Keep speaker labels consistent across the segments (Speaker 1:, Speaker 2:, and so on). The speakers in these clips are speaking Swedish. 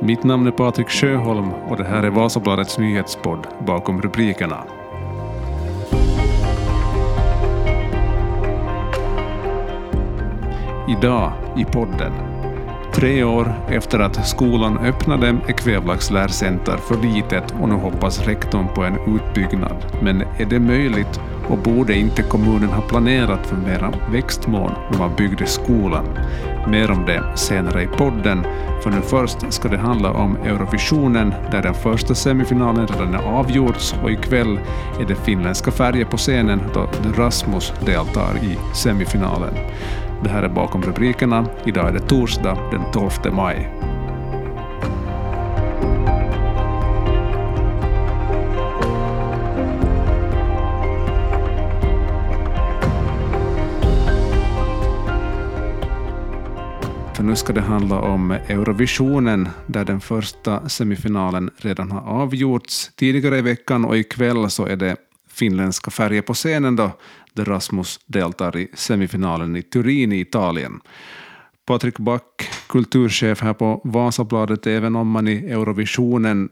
Speaker 1: Mitt namn är Patrik Sjöholm och det här är Vasabladets nyhetspodd Bakom rubrikerna. Idag i podden. Tre år efter att skolan öppnade är Kvävlax Lärcenter för litet och nu hoppas rektorn på en utbyggnad. Men är det möjligt och borde inte kommunen ha planerat för mera växtmån när man byggde skolan? Mer om det senare i podden, för nu först ska det handla om Eurovisionen där den första semifinalen redan är avgjorts och ikväll är det finländska färger på scenen då Rasmus deltar i semifinalen. Det här är bakom rubrikerna. Idag är det torsdag den 12 maj. För nu ska det handla om Eurovisionen där den första semifinalen redan har avgjorts tidigare i veckan och ikväll så är det finländska färger på scenen då, där Rasmus deltar i semifinalen i Turin i Italien. Patrik Back, kulturchef här på Vasabladet, även om man i Eurovisionen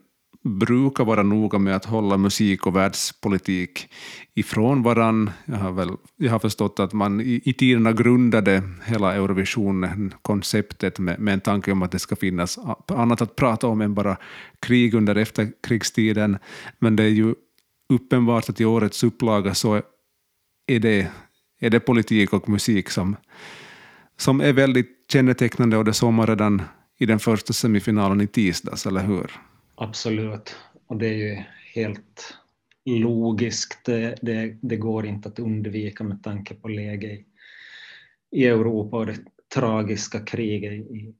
Speaker 1: brukar vara noga med att hålla musik och världspolitik ifrån varann. Jag har, väl, jag har förstått att man i, i tiderna grundade hela Eurovision-konceptet med, med en tanke om att det ska finnas annat att prata om än bara krig under efterkrigstiden. Men det är ju uppenbart att i årets upplaga så är det, är det politik och musik som, som är väldigt kännetecknande och det såg man redan i den första semifinalen i tisdags, eller hur?
Speaker 2: Absolut, och det är ju helt logiskt. Det, det, det går inte att undvika med tanke på läget i, i Europa och det tragiska kriget i,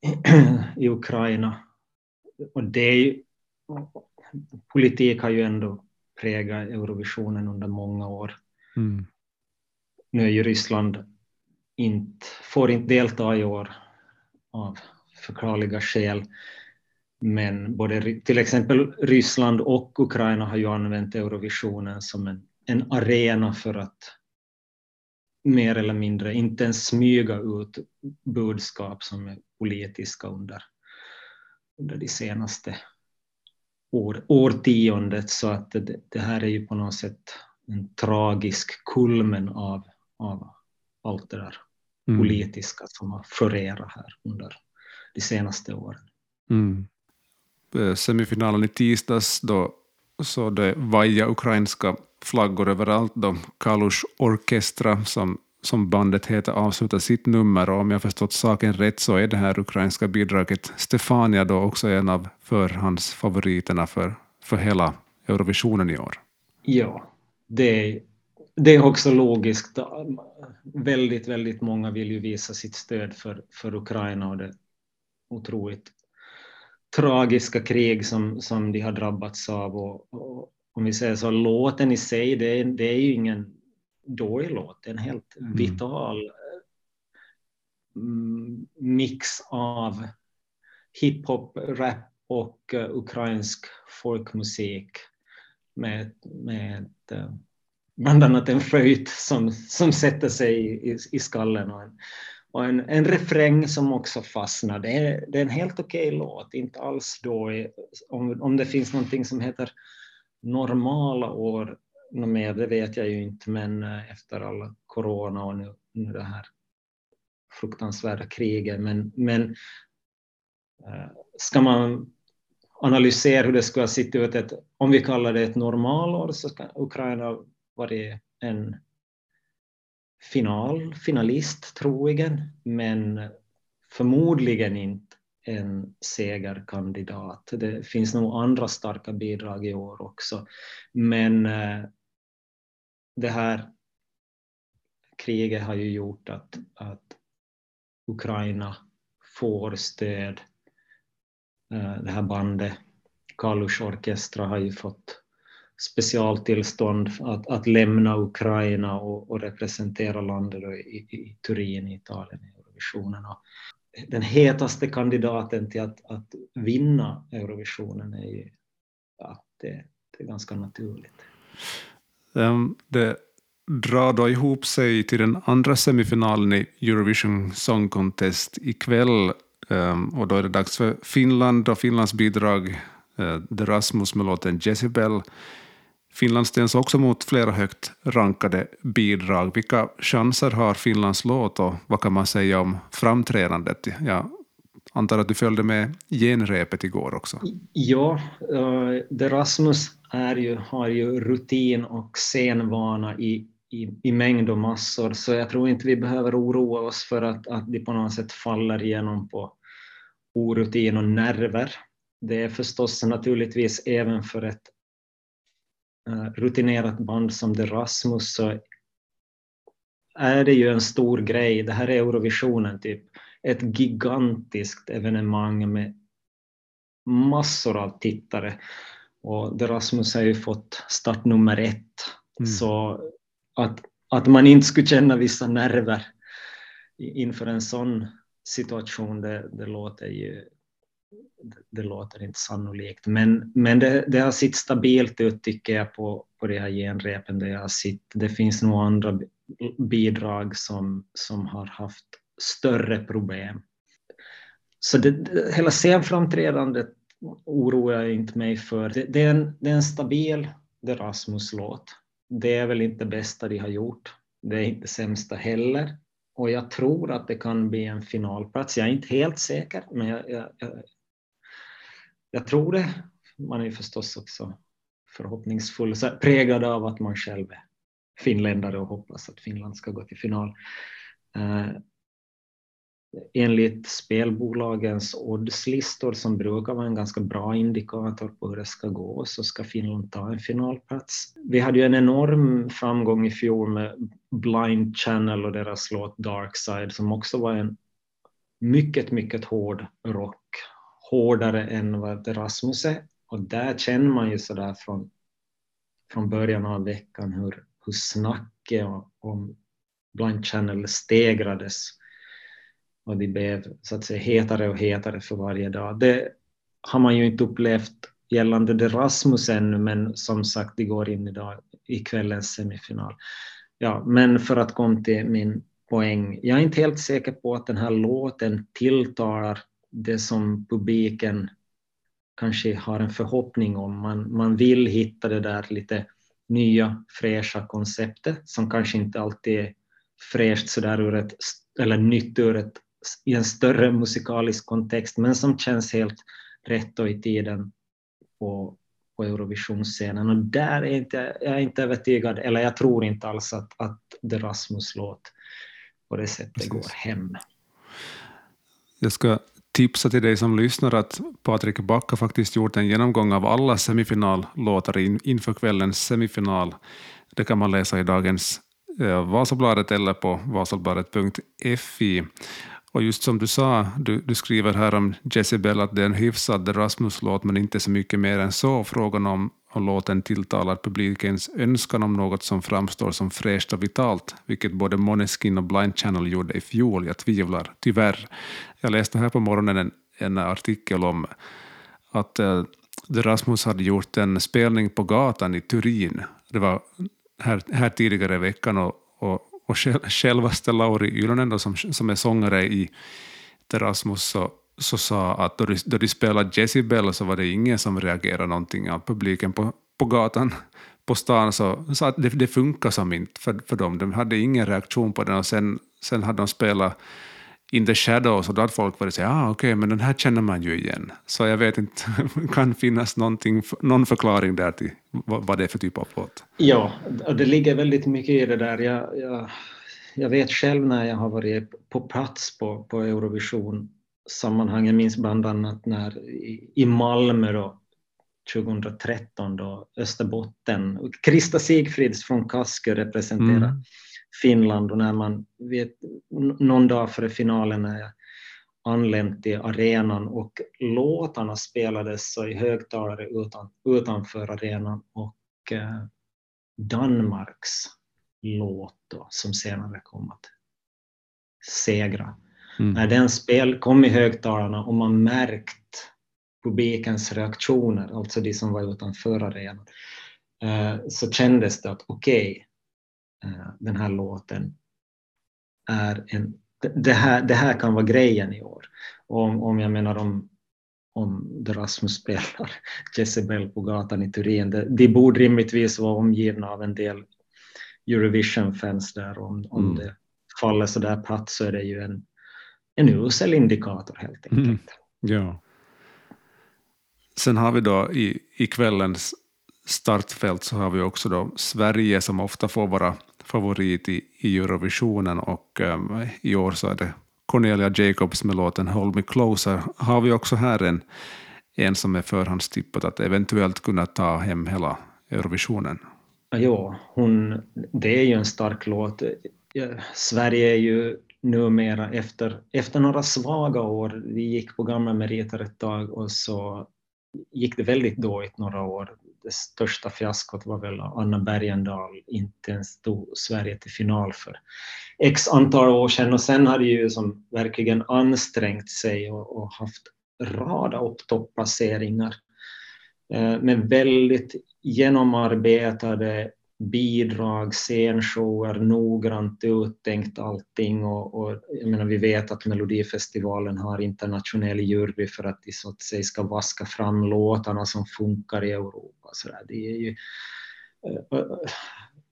Speaker 2: i Ukraina. Och det är ju, politik har ju ändå präglat Eurovisionen under många år. Mm. Nu är ju Ryssland inte, får inte delta i år av förklarliga skäl. Men både till exempel Ryssland och Ukraina har ju använt Eurovisionen som en, en arena för att mer eller mindre inte ens smyga ut budskap som är politiska under, under de senaste år, årtiondet. Så att det, det, här är ju på något sätt en tragisk kulmen av, av allt det där mm. politiska som har florerat här under de senaste åren. Mm.
Speaker 1: Eh, semifinalen i tisdags då så det vaja ukrainska flaggor överallt då Kalush Orkestra som, som bandet heter avslutar sitt nummer och om jag förstått saken rätt så är det här ukrainska bidraget Stefania då också en av förhandsfavoriterna för, för hela Eurovisionen i år.
Speaker 2: Ja, det, det är också logiskt. Väldigt, väldigt många vill ju visa sitt stöd för, för Ukraina och det otroligt tragiska krig som, som de har drabbats av. Och, och om vi säger så, låten i sig, det är, det är ju ingen dålig låt. Det är en helt mm. vital mm, mix av hiphop, rap och uh, ukrainsk folkmusik med, med uh, bland annat en flöjt som, som sätter sig i, i skallen och en, och en, en refräng som också fastnar. Det är, det är en helt okej okay låt, inte alls då om, om det finns någonting som heter normala år något mer, det vet jag ju inte, men eh, efter all corona och nu, nu det här fruktansvärda kriget. Men, men eh, ska man analysera hur det skulle ha sett ut, ett, om vi kallar det ett normalår, så ska Ukraina varit en final, finalist troligen, men förmodligen inte en segerkandidat. Det finns nog andra starka bidrag i år också. Men eh, det här kriget har ju gjort att, att Ukraina får stöd. Eh, det här bandet, Kalush Orkestra, har ju fått specialtillstånd att, att lämna Ukraina och, och representera landet i, i, Turin i Italien i Eurovisionen. Och den hetaste kandidaten till att, att vinna Eurovisionen är ju ja, det, det är ganska naturligt.
Speaker 1: Um, det drar då ihop sig till den andra semifinalen i Eurovision Song Contest ikväll Um, och då är det dags för Finland och Finlands bidrag, uh, The Rasmus med låten Jezebel. Finland ställs också mot flera högt rankade bidrag. Vilka chanser har Finlands låt och vad kan man säga om framträdandet? Jag antar att du följde med genrepet igår också?
Speaker 2: Ja, uh, Rasmus är ju, har ju rutin och scenvana i, i, i mängd och massor, så jag tror inte vi behöver oroa oss för att, att de på något sätt faller igenom på orutin och nerver. Det är förstås naturligtvis även för ett rutinerat band som The Rasmus så är det ju en stor grej. Det här är Eurovisionen, typ ett gigantiskt evenemang med massor av tittare. Och The Rasmus har ju fått start nummer ett. Mm. Så att, att man inte skulle känna vissa nerver inför en sån situation, det, det låter ju det, låter inte sannolikt. Men, men det, det har sett stabilt ut tycker jag på, på de här genrepen där jag har. Det finns nog andra bidrag som, som har haft större problem. Så det, hela scenframträdandet oroar jag inte mig för. Det, det, är en, det är en stabil Rasmus-låt. Det är väl inte det bästa de har gjort. Det är inte sämsta heller. Och jag tror att det kan bli en finalplats. Jag är inte helt säker, men jag, jag, jag, tror det. Man är förstås också förhoppningsfull, präglad av att man själv är finländare och hoppas att Finland ska gå till final. Eh, enligt spelbolagens oddslistor som brukar vara en ganska bra indikator på hur det ska gå så ska Finland ta en finalplats. Vi hade ju en enorm framgång i fjol med Blind Channel och deras låt Dark Side som också var en mycket, mycket hård rock. Hårdare än vad Rasmus är. Och där känner man ju sådär från, från början av veckan hur, hur snacket om Blind Channel stegrades och de blev så att säga hetare och hetare för varje dag. Det har man ju inte upplevt gällande det Rasmus ännu, men som sagt, det går in idag i kvällens semifinal. Ja, men för att komma till min poäng. Jag är inte helt säker på att den här låten tilltalar det som publiken kanske har en förhoppning om. Man, man vill hitta det där lite nya fräscha konceptet som kanske inte alltid är fräscht sådär ur ett, eller nytt ur ett i en större musikalisk kontext, men som känns helt rätt och i tiden på, på Eurovisionsscenen. Och där är inte, jag är inte övertygad, eller jag tror inte alls att, att The Rasmus-låt på det sättet Precis. går hem.
Speaker 1: Jag ska tipsa till dig som lyssnar att Patrik Back har faktiskt gjort en genomgång av alla semifinallåtar inför kvällens semifinal. Det kan man läsa i dagens eh, Vasabladet eller på vasabladet.fi. Och just som du sa, du, du skriver här om Jezebel att det är en hyfsad Rasmus-låt men inte så mycket mer än så. Frågan om, och låten tilltalar publikens önskan om något som framstår som fräscht och vitalt, vilket både Måneskin och Blind Channel gjorde i fjol. Jag tvivlar, tyvärr. Jag läste här på morgonen en, en artikel om att eh, Rasmus hade gjort en spelning på gatan i Turin. Det var här, här tidigare i veckan och, och och självaste Lauri Ylönen som, som är sångare i Rasmus, så, så sa att då de, då de spelade Jezebel så var det ingen som reagerade någonting av publiken på, på gatan på stan så sa att det, det funkar som inte för, för dem. De hade ingen reaktion på den och sen, sen hade de spelat In the Shadows och då hade folk varit såhär, ah, okej, okay, men den här känner man ju igen. Så jag vet inte, kan finnas någon förklaring där till vad det är för typ av låt?
Speaker 2: Ja, och det ligger väldigt mycket i det där. Jag, jag, jag vet själv när jag har varit på plats på, på Eurovision sammanhang, jag minns bland annat när i, Malmö då, 2013 då Österbotten, Krista Sigfrids från Kaskö representerade mm. Finland och när man vet, någon dag före finalen när jag anlänt till arenan och låtarna spelades så i högtalare utan, utanför arenan och eh, Danmarks låt då, som senare kom att segra. Mm. När den spel kom i högtalarna och man märkt publikens reaktioner, alltså de som var utanför arenan, eh, så kändes det att okej, okay, Eh, den här låten är en det här, det här kan vara grejen i år. om, om jag menar om, om Rasmus spelar Jezebel på gatan i Turin, det, de borde rimligtvis vara omgivna av en del Eurovision-fans där. Om, om mm. det faller så där platt så är det ju en, en usel indikator helt enkelt. Mm.
Speaker 1: Ja. Sen har vi då i, i kvällens startfält så har vi också då Sverige som ofta får vara favorit i, i Eurovisionen och um, i år så är det Cornelia Jacobs med låten Hold Me Closer. Har vi också här en, en som är förhandstippat att eventuellt kunna ta hem hela Eurovisionen?
Speaker 2: Ja, hon, det är ju en stark låt. Sverige är ju numera efter, efter några svaga år, vi gick på gamla meriter ett tag och så gick det väldigt dåligt några år. Det största fiaskot var väl Anna Bergendahl inte ens tog Sverige till final för x antal år sedan. Och sen har det ju som verkligen ansträngt sig och, och haft rada upp topplaceringar. Eh, med väldigt genomarbetade bidrag, scenshower, noggrant uttänkt allting och, och jag menar, vi vet att Melodifestivalen har internationell jury för att de så att säga ska vaska fram låtarna som funkar i Europa. Så där. Det är ju, eh, eh,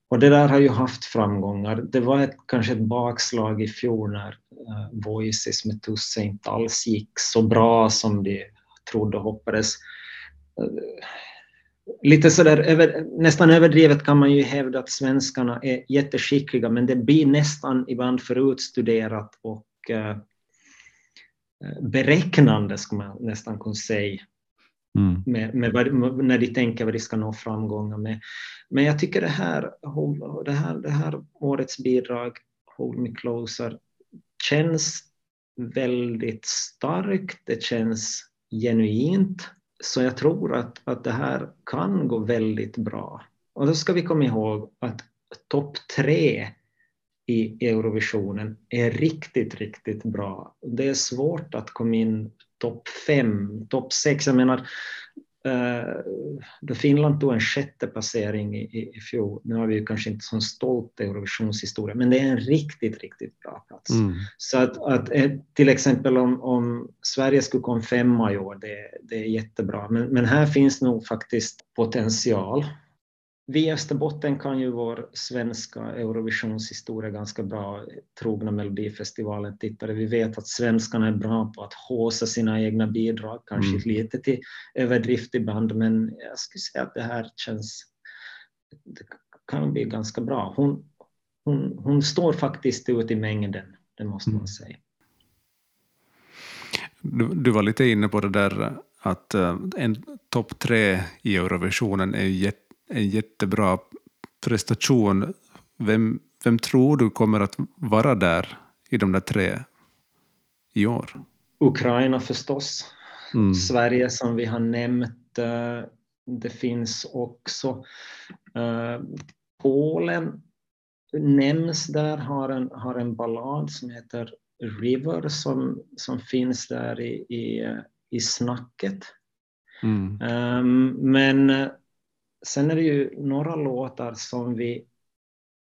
Speaker 2: och det där har ju haft framgångar. Det var ett, kanske ett bakslag i fjol när eh, Voices med Tusse inte alls gick så bra som de trodde och hoppades. Lite sådär över, nästan överdrivet kan man ju hävda att svenskarna är jätteskickliga, men det blir nästan ibland förutstuderat och uh, beräknande, skulle man nästan kunna säga. Mm. Med, med vad, när de tänker vad de ska nå framgångar med. Men jag tycker det här, det här, det här årets bidrag, Hold Me Closer, känns väldigt starkt, det känns genuint. Så jag tror att, att det här kan gå väldigt bra. Och då ska vi komma ihåg att topp tre i Eurovisionen är riktigt, riktigt bra. Det är svårt att komma in topp fem, topp sex. Jag menar, då Finland tog en sjätte placering i, i, fjol, nu har vi ju kanske inte så stolt Eurovisionshistoria, men det är en riktigt, riktigt bra plats. Mm. Så att, att, eh, till exempel om, om Sverige skulle komma femma i år, det, det är jättebra. Men, men här finns nog faktiskt potential vi i Österbotten kan ju vår svenska Eurovisionshistoria ganska bra, trogna Melodifestivalen-tittare. Vi vet att svenskarna är bra på att håsa sina egna bidrag, kanske mm. lite till överdrift ibland, men jag skulle säga att det här känns... Det kan bli ganska bra. Hon, hon, hon står faktiskt ut i mängden, det måste man mm. säga.
Speaker 1: Du, du, var lite inne på det där att uh, en topp tre i Eurovisionen är jätte en jättebra prestation. Vem, vem tror du kommer att vara där i de där tre i år?
Speaker 2: Ukraina förstås. Mm. Sverige som vi har nämnt. Eh, det finns också uh, Polen nämns där, har en, har en ballad som heter River som, som finns där i, i, i snacket. Mm. Um, men Sen är det ju några låtar som vi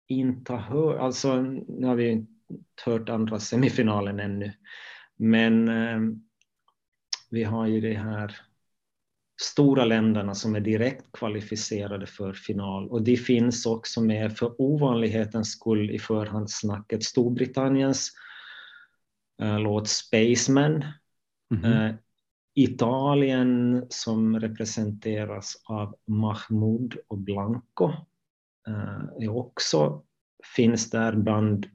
Speaker 2: inte har hört, alltså nu har vi inte hört andra semifinalen ännu, men eh, vi har ju de här stora länderna som är direkt kvalificerade för final och de finns också med för ovanlighetens skull i förhandssnacket. Storbritanniens eh, låt Spaceman, mm -hmm. eh, Italien som representeras av Mahmoud och Blanco eh, är också, finns där bland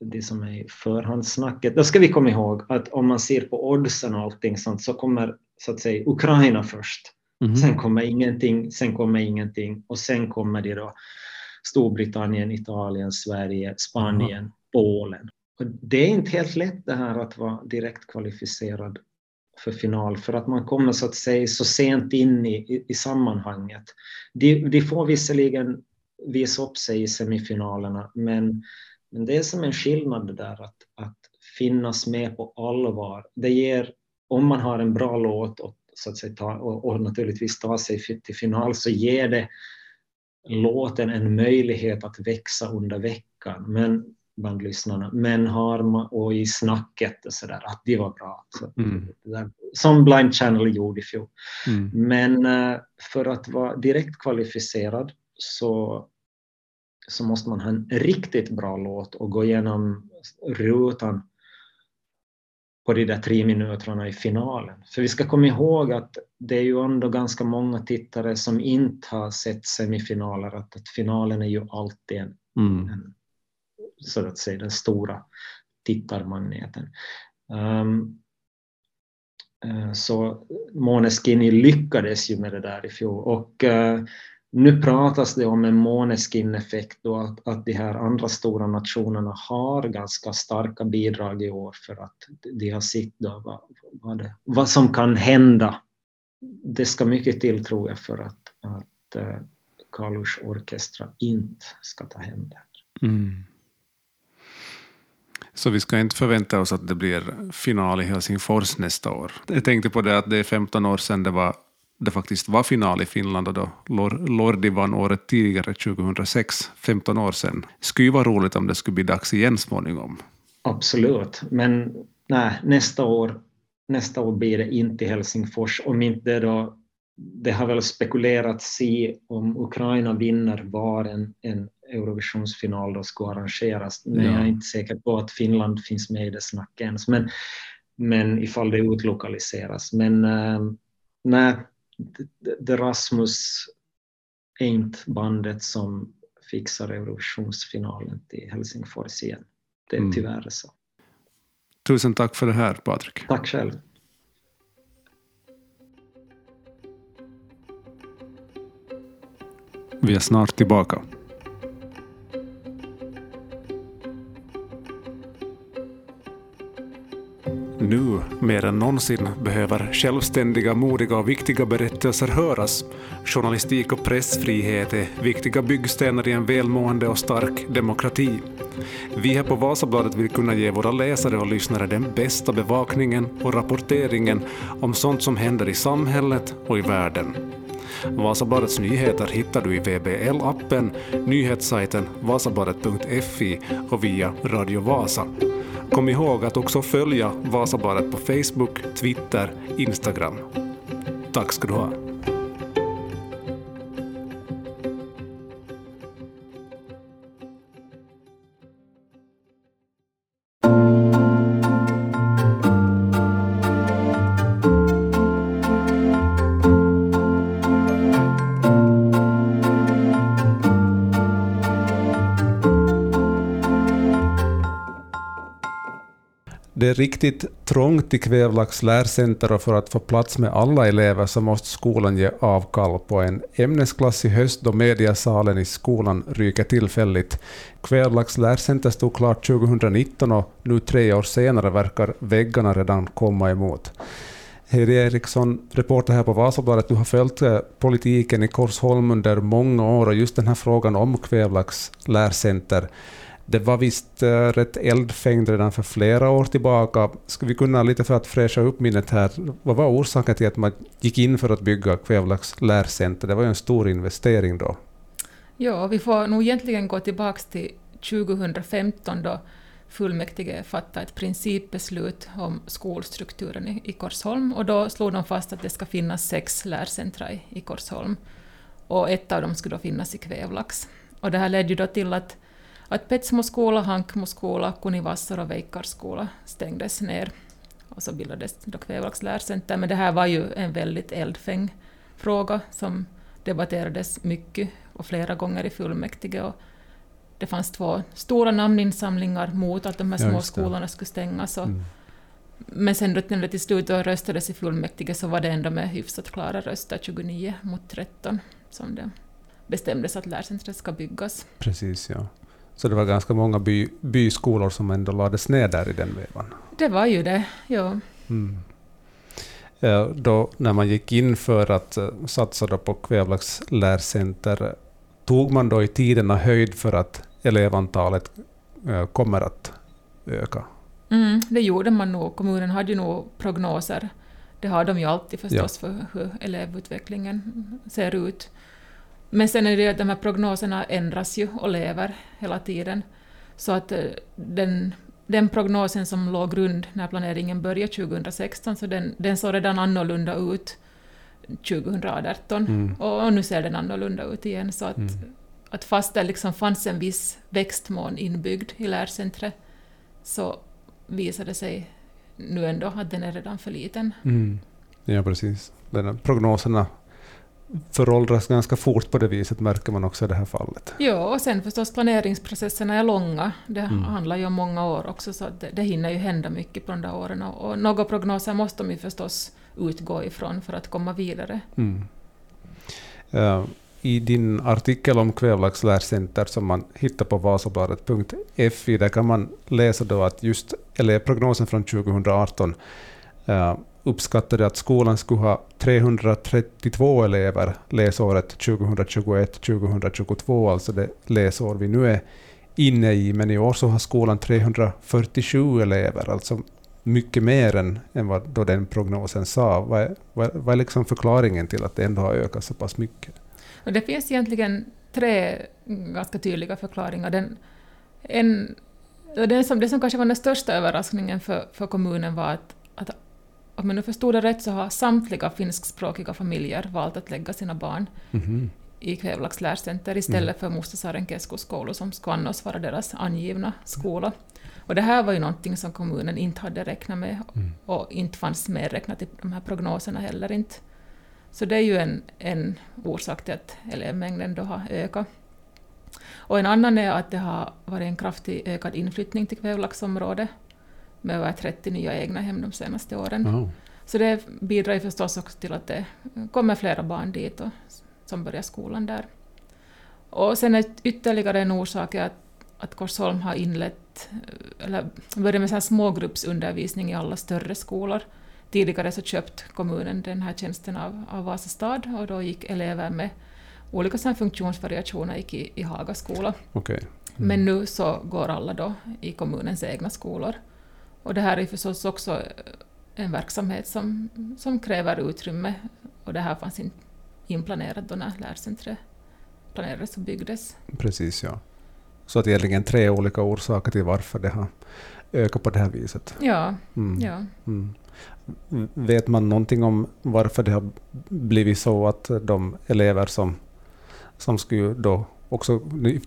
Speaker 2: det som är förhandssnacket. Då ska vi komma ihåg att om man ser på oddsen och allting sånt så kommer så att säga Ukraina först. Mm. Sen kommer ingenting, sen kommer ingenting och sen kommer det då Storbritannien, Italien, Sverige, Spanien, mm. Polen. Och det är inte helt lätt det här att vara direkt kvalificerad för final för att man kommer så att säga så sent in i, i, i sammanhanget. De, de får visserligen visa upp sig i semifinalerna men, men det är som en skillnad där att, att finnas med på allvar. Det ger, om man har en bra låt och, så att säga, ta, och, och naturligtvis ta sig till final så ger det låten en möjlighet att växa under veckan. Men bland lyssnarna, men har man, och i snacket och sådär, att de var bra. Så,
Speaker 1: Mm.
Speaker 2: där, som Blind Channel gjorde i fjol.
Speaker 1: Mm.
Speaker 2: Men eh, för att vara direkt kvalificerad så, så måste man ha en riktigt bra låt och gå igenom rutan på de där tre minuterna i finalen. För vi ska komma ihåg att det är ju ändå ganska många tittare som inte har sett semifinaler, att, att finalen är ju alltid en,
Speaker 1: Mm.
Speaker 2: en, så att säga, den stora tittarmagneten. Um, så Måneskin lyckades ju med det där i fjol och uh, nu pratas det om en Måneskin-effekt och att, att de här andra stora nationerna har ganska starka bidrag i år för att de har sett då vad, vad, det, vad som kan hända. Det ska mycket till tror jag för att, att eh, uh, Kalush orkestra inte ska ta hem det.
Speaker 1: Mm. Så vi ska inte förvänta oss att det blir final i Helsingfors nästa år. Jag tänkte på det att det är 15 år sedan det, var, det faktiskt var final i Finland och då Lordi vann året tidigare, 2006, 15 år sedan. Det skulle ju vara roligt om det skulle bli dags igen småningom.
Speaker 2: Absolut, men nej, nästa år, nästa år blir det inte i Helsingfors om inte det då det har väl spekulerats i om Ukraina vinner var en, en Eurovisionsfinal då ska arrangeras. Men
Speaker 1: Ja.
Speaker 2: jag är inte säker på att Finland finns med i det snacket ens. Men, men ifall det utlokaliseras. Men eh, nej, Rasmus är inte bandet som fixar Eurovisionsfinalen till Helsingfors igen. Det är
Speaker 1: Mm.
Speaker 2: tyvärr så.
Speaker 1: Tusen tack för det här, Patrik.
Speaker 2: Tack själv.
Speaker 1: Vi är snart tillbaka. Nu, mer än någonsin, behöver självständiga, modiga och viktiga berättelser höras. Journalistik och pressfrihet är viktiga byggstenar i en välmående och stark demokrati. Vi här på Vasabladet vill kunna ge våra läsare och lyssnare den bästa bevakningen och rapporteringen om sånt som händer i samhället och i världen. Vasabladets nyheter hittar du i VBL-appen, nyhetssajten vasabladet.fi och via Radio Vasa. Kom ihåg att också följa Vasabladet på Facebook, Twitter, Instagram. Tack ska du ha. Riktigt trångt i Kvävlax lärcenter och för att få plats med alla elever så måste skolan ge avkall på en ämnesklass i höst då mediasalen i skolan ryker tillfälligt. Kvävlax lärcenter stod klart 2019 och nu tre år senare verkar väggarna redan komma emot. Heidi Eriksson, reporter här på Vasabladet, du har följt eh, politiken i Korsholm under många år och just den här frågan om Kvävlax lärcenter det var visst eh, rätt eldfängd redan för flera år tillbaka. Ska vi kunna lite för att fräscha upp minnet här, vad var orsaken till att man gick in för att bygga Kvävlax lärcenter? Det var ju en stor investering då.
Speaker 3: Ja, vi får nog egentligen gå tillbaka till 2015 då fullmäktige fattade ett principbeslut om skolstrukturen i, Korsholm och då slog de fast att det ska finnas sex lärcentra i, i Korsholm och ett av dem skulle då finnas i Kvävlax. Och det här ledde ju då till att, att Petsmo skola, Hankmo skola, Kunivassar och Veikkars skola stängdes ner och så bildades då Kvävlax lärcenter. Men det här var ju en väldigt eldfängd fråga som debatterades mycket och flera gånger i fullmäktige. Och det fanns två stora namninsamlingar mot att de här små skolorna skulle stängas. Och,
Speaker 1: Mm.
Speaker 3: Men sen då när det till slut röstades i fullmäktige så var det ändå med hyfsat klara röster, 29 mot 13, som det bestämdes att lärcentret ska byggas.
Speaker 1: Precis, ja. Så det var ganska många by, byskolor som ändå lades ner där i den vevan.
Speaker 3: Det var ju det, ja.
Speaker 1: Mm. Eh, Då, när man gick in för att eh, satsa på Kvävlax lärcenter, tog man då i tiderna höjd för att elevantalet eh, kommer att öka?
Speaker 3: Mm, det gjorde man nog. Kommunen hade ju nog prognoser. Det har de ju alltid förstås för hur elevutvecklingen ser ut. Men sen är det ju att de här prognoserna ändras ju och lever hela tiden. Så att eh, den, den prognosen som låg grund när planeringen började 2016, så den, den såg redan annorlunda ut 2018.
Speaker 1: Mm.
Speaker 3: Och, och nu ser den annorlunda ut igen. Så att,
Speaker 1: Mm.
Speaker 3: att fast det liksom fanns en viss växtmån inbyggd i lärcentret, så visade det sig nu ändå att den är redan för liten.
Speaker 1: Mm. Ja, precis. Den prognoserna föråldras ganska fort på det viset, märker man också i det här fallet.
Speaker 3: Ja, och sen förstås planeringsprocesserna är långa. Det
Speaker 1: Mm.
Speaker 3: handlar ju om många år också, så det, det hinner ju hända mycket på de där åren. Och, och några prognoser måste de ju förstås utgå ifrån för att komma vidare.
Speaker 1: Mm. Eh, I din artikel om Kvävlax lärcenter som man hittar på vasabladet.fi, där kan man läsa då att just elevprognosen från 2018 uh, uppskattade att skolan skulle ha 332 elever läsåret 2021-2022, alltså det läsår vi nu är inne i, men i år så har skolan 347 elever, alltså mycket mer än, än vad då den prognosen sa. Vad är, vad, vad är liksom förklaringen till att det ändå har ökat så pass mycket?
Speaker 3: Och det finns egentligen tre ganska tydliga förklaringar. Den, en, den som, det som kanske var den största överraskningen för, för kommunen var att, att om jag nu förstod det rätt så har samtliga finskspråkiga familjer valt att lägga sina barn
Speaker 1: Mhm.
Speaker 3: i Kvävlax lärcenter istället för Mustasaaren keskusskoulu som annars vara deras angivna skola. Och det här var ju någonting som kommunen inte hade räknat med
Speaker 1: Mm.
Speaker 3: och inte fanns medräknat i de här prognoserna heller inte. Så det är ju en, en orsak till att elevmängden då har ökat. Och en annan är att det har varit en kraftig ökad inflyttning till Kvävlaxområdet med över 30 nya egna hem de senaste åren.
Speaker 1: Ja.
Speaker 3: Så det bidrar ju förstås också till att det kommer flera barn dit och, som börjar skolan där. Och sen är ytterligare en orsak är att, att Korsholm har inlett, eller börjat med så smågruppsundervisning i alla större skolor. Tidigare så köpte kommunen den här tjänsten av, av Vasa stad och då gick elever med olika funktionsvariationer gick i, i Haga skola.
Speaker 1: Okej.
Speaker 3: Men nu så går alla då i kommunens egna skolor. Och det här är förstås också en verksamhet som, som kräver utrymme och det här fanns inte inplanerat då när lärcentret planerades och byggdes.
Speaker 1: Precis, ja. Så att egentligen tre olika orsaker till varför det har ökat på det här viset.
Speaker 3: Ja,
Speaker 1: Mm.
Speaker 3: ja.
Speaker 1: Mm. Vet man någonting om varför det har blivit så att de elever som, som skulle då också,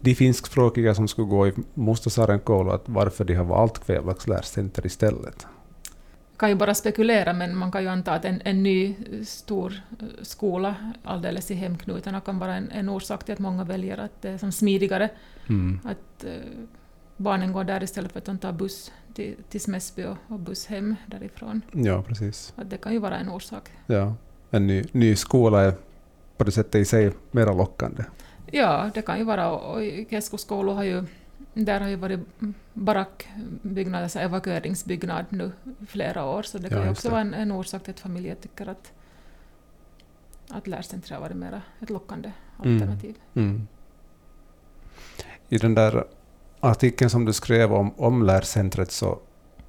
Speaker 1: de finskspråkiga som skulle gå i Mustasaaren koulu, att varför de har valt Kvävlax lärcenter istället?
Speaker 3: kan ju bara spekulera, men man kan ju anta att en, en ny eh, stor eh, skola alldeles i hemknutarna kan vara en, en orsak till att många väljer att det är som smidigare
Speaker 1: Mm.
Speaker 3: att eh, barnen går där istället för att de tar buss till, till Smäsby och, och buss hem därifrån.
Speaker 1: Ja, precis.
Speaker 3: Att det kan ju vara en orsak.
Speaker 1: Ja. En ny, ny skola är på det sättet i sig mera lockande.
Speaker 3: Ja, det kan ju vara, och i Keskuskoulu har ju, där har ju varit barackbyggnad, alltså evakueringsbyggnad nu flera år, så det
Speaker 1: Ja,
Speaker 3: kan ju
Speaker 1: just
Speaker 3: också
Speaker 1: det.
Speaker 3: vara en, en orsak till att familjer tycker att, att lärcentret har varit mera ett lockande
Speaker 1: Mm.
Speaker 3: alternativ.
Speaker 1: Mm. I den där artikeln som du skrev om, om lärcentret så,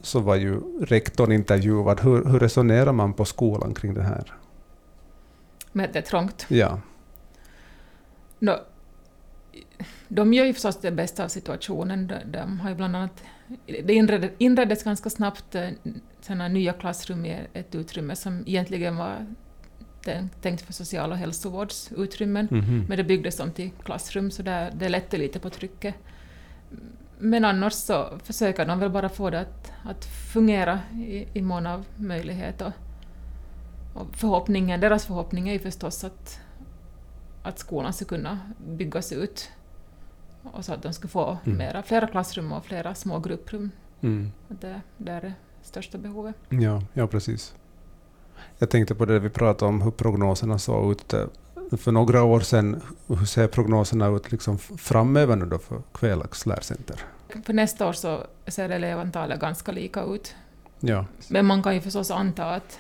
Speaker 1: så var ju rektorn intervjuad. Hur, hur resonerar man på skolan kring det här?
Speaker 3: Att det är trångt.
Speaker 1: Ja.
Speaker 3: Nå, de gör ju förstås det bästa av situationen. De, de har ju bland annat, det inreddes, inreddes ganska snabbt eh, såna nya klassrum i ett utrymme som egentligen var tänkt- för social och hälsovårdsutrymmen.
Speaker 1: Mhm.
Speaker 3: Men det byggdes om till klassrum så där, det lätte lite på trycket. Men annars så försöker de väl bara få det att, att fungera i, i mån av möjlighet. Och, och förhoppningen, deras förhoppning är ju förstås att, att skolan ska kunna byggas ut och så att de ska få
Speaker 1: Mm.
Speaker 3: mera, flera klassrum och flera små grupprum.
Speaker 1: Mm.
Speaker 3: Det, det är det största behovet.
Speaker 1: Ja, ja, precis. Jag tänkte på det vi pratade om, hur prognoserna såg ut eh, för några år sedan. Hur ser prognoserna ut liksom framöver nu då för Kvälax lärcenter?
Speaker 3: För nästa år så ser elevantalet ganska lika ut.
Speaker 1: Ja.
Speaker 3: Men man kan ju förstås anta att,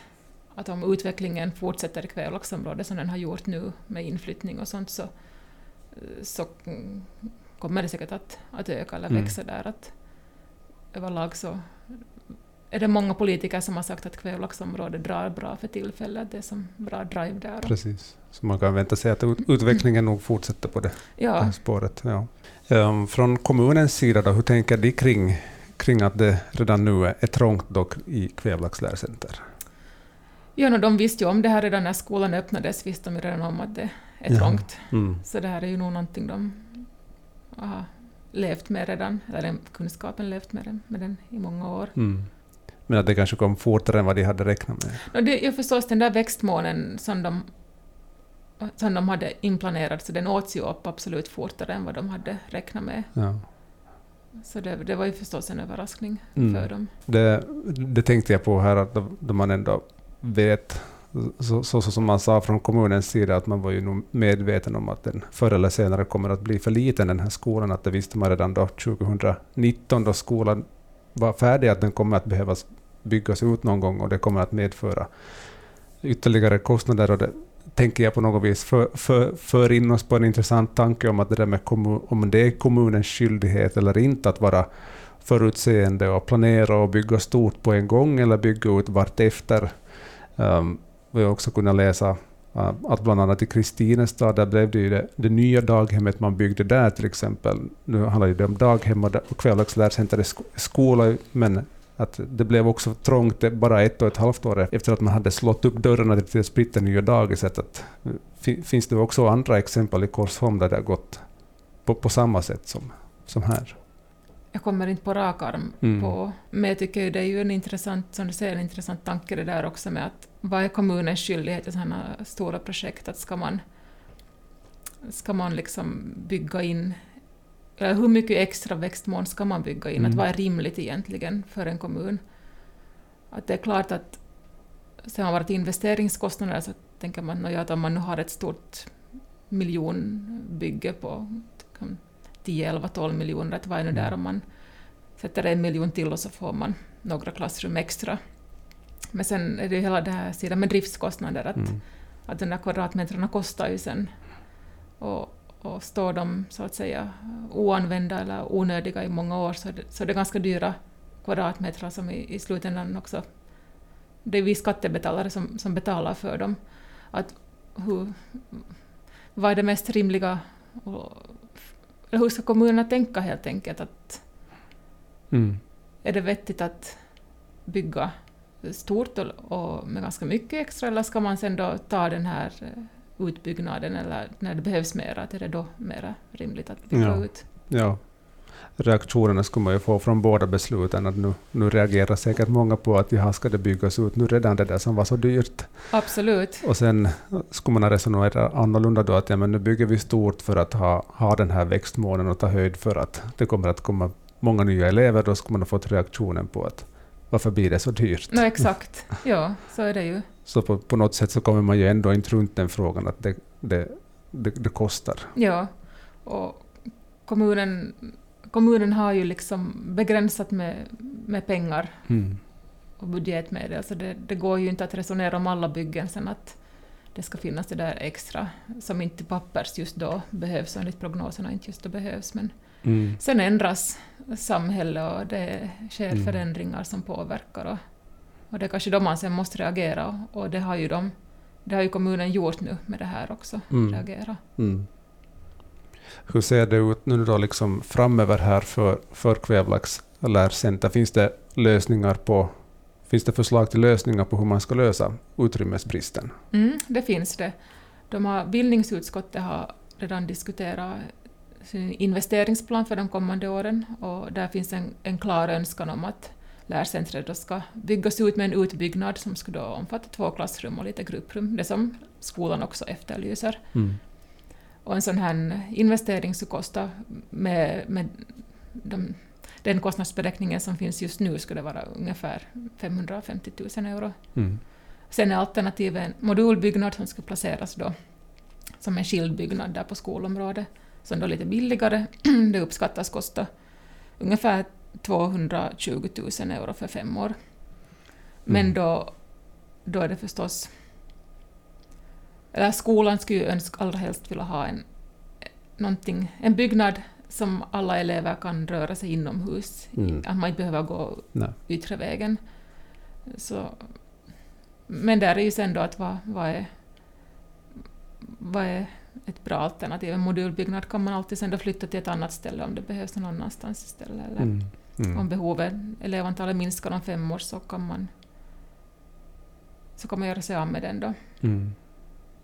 Speaker 3: att om utvecklingen fortsätter i Kvävlaxområdet som den har gjort nu med inflyttning och sånt så, så mm, kommer det säkert att, att öka eller
Speaker 1: Mm.
Speaker 3: växa där. Att överlag så är det många politiker som har sagt att Kvävlaxområdet drar bra för tillfället. Det är som bra drive där.
Speaker 1: Precis. Så man kan vänta sig att utvecklingen nog fortsätter på det, ja. det här spåret. Ja. Um, från kommunens sida, då, hur tänker de kring, kring att det redan nu är trångt dock i Kvävlax lärcenter?
Speaker 3: Ja, no, de visste ju om det här redan när skolan öppnades, visste de redan om att det är trångt. Mm. Så det här är ju nog någonting de har levt med redan, eller den kunskapen levt med den, med den i många år. Mm.
Speaker 1: Men att det kanske kom fortare än vad de hade räknat med?
Speaker 3: No, det är förstås den där växtmånen som de, som de hade inplanerat, så den åts ju upp absolut fortare än vad de hade räknat med. Ja. Så det, det, var ju förstås en överraskning mm. för dem.
Speaker 1: Det, det, tänkte jag på här, att då man ändå vet, så, så, så, som man sa från kommunens sida, att man var ju nog medveten om att den förr eller senare kommer att bli för liten, den här skolan, att det visste man redan då 2019, då skolan var färdig, att den kommer att behöva byggas ut någon gång och det kommer att medföra ytterligare kostnader. Och det tänker jag på något vis för, för, för in oss på en intressant tanke om att det där med kommun, om det är kommunens skyldighet eller inte att vara förutseende och planera och bygga stort på en gång eller bygga ut vartefter. Um, vi har också kunnat läsa uh, att bland annat i Kristinestad, där blev det ju det, det, nya daghemmet man byggde där till exempel. Nu handlar det om daghem och kvällslärcenter är skola, men att det blev också trångt bara ett och ett halvt år efter att man hade slått upp dörrarna till det splitternya dagiset. Att, eh, finns det också andra exempel i Korsholm där det har gått på, på samma sätt som, som här?
Speaker 3: Jag kommer inte på rak arm mm. på, men jag tycker det är ju en intressant, som du säger, en intressant tanke det där också med att vad är kommunens skyldighet i sådana stora projekt? Att ska man, ska man liksom bygga in eller hur mycket extra växtmån ska man bygga in? Mm. Att vad är rimligt egentligen för en kommun? Att det är klart att sen har varit investeringskostnader så tänker man att om man nu har ett stort miljonbygge på 10, 11, 12 miljoner, att vad är nu där mm. om man sätter en miljon till och så får man några klassrum extra. Men sen är det hela det här sidan med driftskostnader, att, mm. att de där kvadratmetrarna kostar ju sen. Och, och står de så att säga oanvända eller onödiga i många år så är det, så är det ganska dyra kvadratmeter som i, i slutändan också... Det är vi skattebetalare som, som betalar för dem. Att hur, vad är det mest rimliga? Och, hur ska kommunerna tänka helt enkelt? Att, mm. Är det vettigt att bygga stort och, och, med ganska mycket extra eller ska man sen då ta den här eh, utbyggnaden eller när det behövs mera, att är det då mera rimligt att bygga ja. ut?
Speaker 1: Ja. Reaktionerna skulle man ju få från båda besluten. Att nu, nu reagerar säkert många på att jaha, ska det byggas ut nu redan det där som var så dyrt?
Speaker 3: Absolut.
Speaker 1: Och sen skulle man ha resonerat annorlunda då, att ja, men nu bygger vi stort för att ha, ha den här växtmånen och ta höjd för att det kommer att komma många nya elever. Då skulle man ha fått reaktionen på att varför blir det så dyrt?
Speaker 3: No, exakt, ja, så är det ju.
Speaker 1: Så på, på något sätt så kommer man ju ändå inte runt den frågan att det, det, det, det kostar.
Speaker 3: Ja, och kommunen, kommunen har ju liksom begränsat med, med pengar mm. och budgetmedel, så det, det går ju inte att resonera om alla byggen sen att det ska finnas det där extra som inte pappers just då behövs, enligt prognoserna inte just då behövs. Men mm. sen ändras samhället och det sker mm. förändringar som påverkar. Och, och det är kanske då man sen måste reagera och det har ju, de, det har ju kommunen gjort nu med det här också, mm. reagera.
Speaker 1: Hur ser det ut nu då liksom framöver här för, för Kvävlax lärcenter? Finns det lösningar på Finns det förslag till lösningar på hur man ska lösa utrymmesbristen?
Speaker 3: Mm, det finns det. De har, bildningsutskottet har redan diskuterat sin investeringsplan för de kommande åren och där finns en, en klar önskan om att lärcentret ska byggas ut med en utbyggnad som skulle omfatta två klassrum och lite grupprum, det som skolan också efterlyser. Mm. Och en sån här investering skulle kosta med, med de, den kostnadsberäkningen som finns just nu skulle vara ungefär 550 000 euro. Mm. Sen är alternativet en modulbyggnad som ska placeras då som en skild byggnad där på skolområdet, som då är lite billigare. det uppskattas kosta ungefär 220 000 euro för fem år. Men mm. då, då är det förstås... Eller skolan skulle ju önska, allra helst vilja ha en, någonting, en byggnad som alla elever kan röra sig inomhus, mm. att man inte behöver gå Nej. yttre vägen. Så, men där är ju sen då att vad, vad, är, vad är ett bra alternativ? En modulbyggnad kan man alltid sen då flytta till ett annat ställe om det behövs någon annanstans istället. Eller
Speaker 1: Mm. Mm.
Speaker 3: om behovet, elevantalet minskar om fem år så kan man så kan man göra sig av med den då.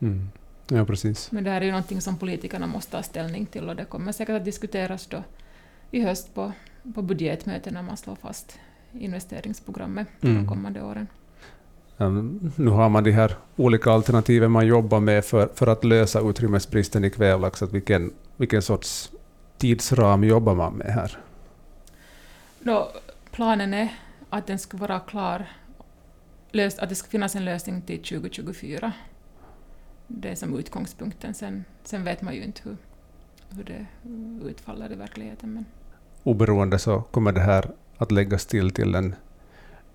Speaker 1: Mm. Ja, precis.
Speaker 3: Men det här är ju någonting som politikerna måste ta ställning till och det kommer säkert att diskuteras då i höst på, på budgetmöten när man slår fast investeringsprogrammet för
Speaker 1: Mm.
Speaker 3: de kommande åren.
Speaker 1: Um, nu har man de här olika alternativen man jobbar med för, för att lösa utrymmesbristen i kvävlax. Att vilken, vilken sorts tidsram jobbar man med här?
Speaker 3: Då, planen är att den ska vara klar, löst, att det ska finnas en lösning till 2024. Det är som utgångspunkten. Sen, sen vet man ju inte hur, hur det utfaller i verkligheten. Men
Speaker 1: Oberoende så kommer det här att läggas till till en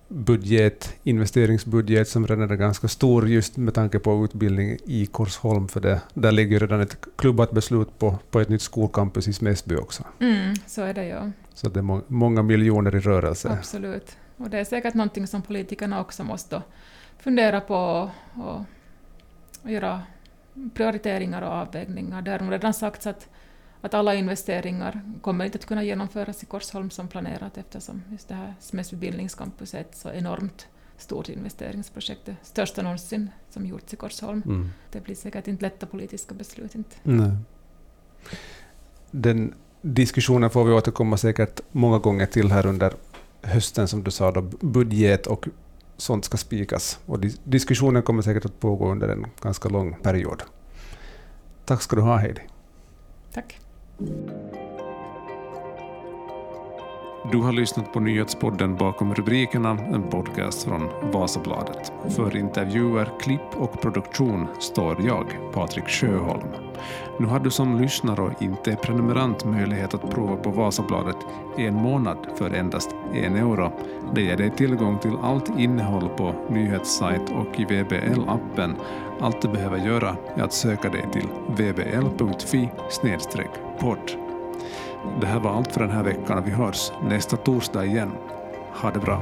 Speaker 1: budget, investeringsbudget som redan är ganska stor just med tanke på utbildning i Korsholm. För det, där ligger redan ett klubbat beslut på, på ett nytt skolcampus i Smedsby också.
Speaker 3: mm, så är det ju.
Speaker 1: Så det är må, många miljoner i rörelse.
Speaker 3: Absolut. Och det är säkert någonting som politikerna också måste fundera på och, och göra prioriteringar och avvägningar. Det har redan sagt att, att alla investeringar kommer inte att kunna genomföras i Korsholm som planerat eftersom just det här Smedsby bildningscampus är ett så enormt stort investeringsprojekt, det största någonsin som gjorts i Korsholm.
Speaker 1: Mm.
Speaker 3: Det blir säkert inte lätta politiska beslut. Inte.
Speaker 1: Nej. Den diskussionen får vi återkomma säkert många gånger till här under hösten, som du sa, då budget och sånt ska spikas. Och dis- diskussionen kommer säkert att pågå under en ganska lång period. Tack ska du ha, Heidi.
Speaker 3: Tack.
Speaker 1: Du har lyssnat på nyhetspodden Bakom rubrikerna, en podcast från Vasabladet. För intervjuer, klipp och produktion står jag, Patrik Sjöholm. Nu har du som lyssnare och inte är prenumerant möjlighet att prova på Vasabladet en månad för endast en euro. Det ger dig tillgång till allt innehåll på nyhetssajt och i VBL-appen. Allt du behöver göra är att söka dig till vbl.fi podd. Det här var allt för den här veckan och vi hörs nästa torsdag igen. Ha det bra.